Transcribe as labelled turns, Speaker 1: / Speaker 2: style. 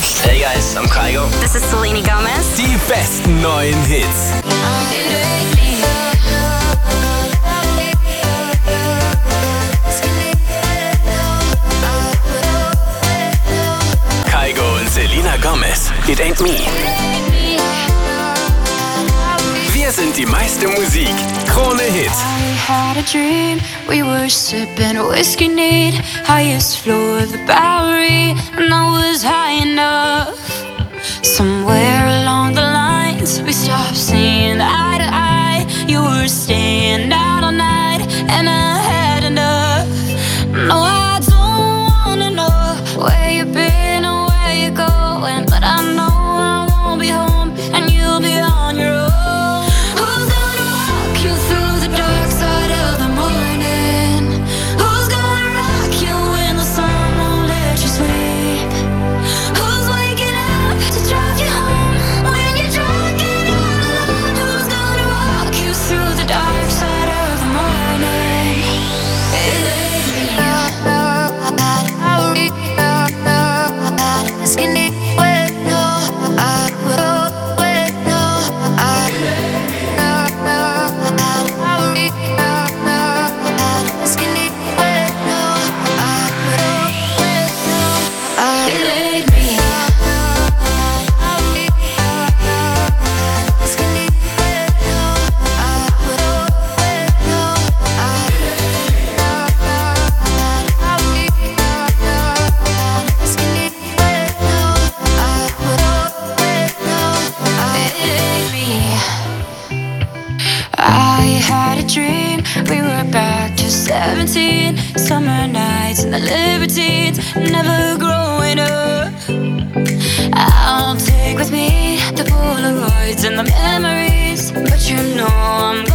Speaker 1: Hey guys, I'm Kygo.
Speaker 2: This is Selena Gomez.
Speaker 3: Die besten neuen Hits. Kygo und Selena Gomez. It ain't me. Wir sind die meiste Musik. Krone Hit.
Speaker 4: I had a dream, we were sipping whiskey neat, highest floor of the Bowery, Somewhere dream, we were back to 17 Summer nights and the libertines, never growing up. I'll take with me the Polaroids and the memories But you know I'm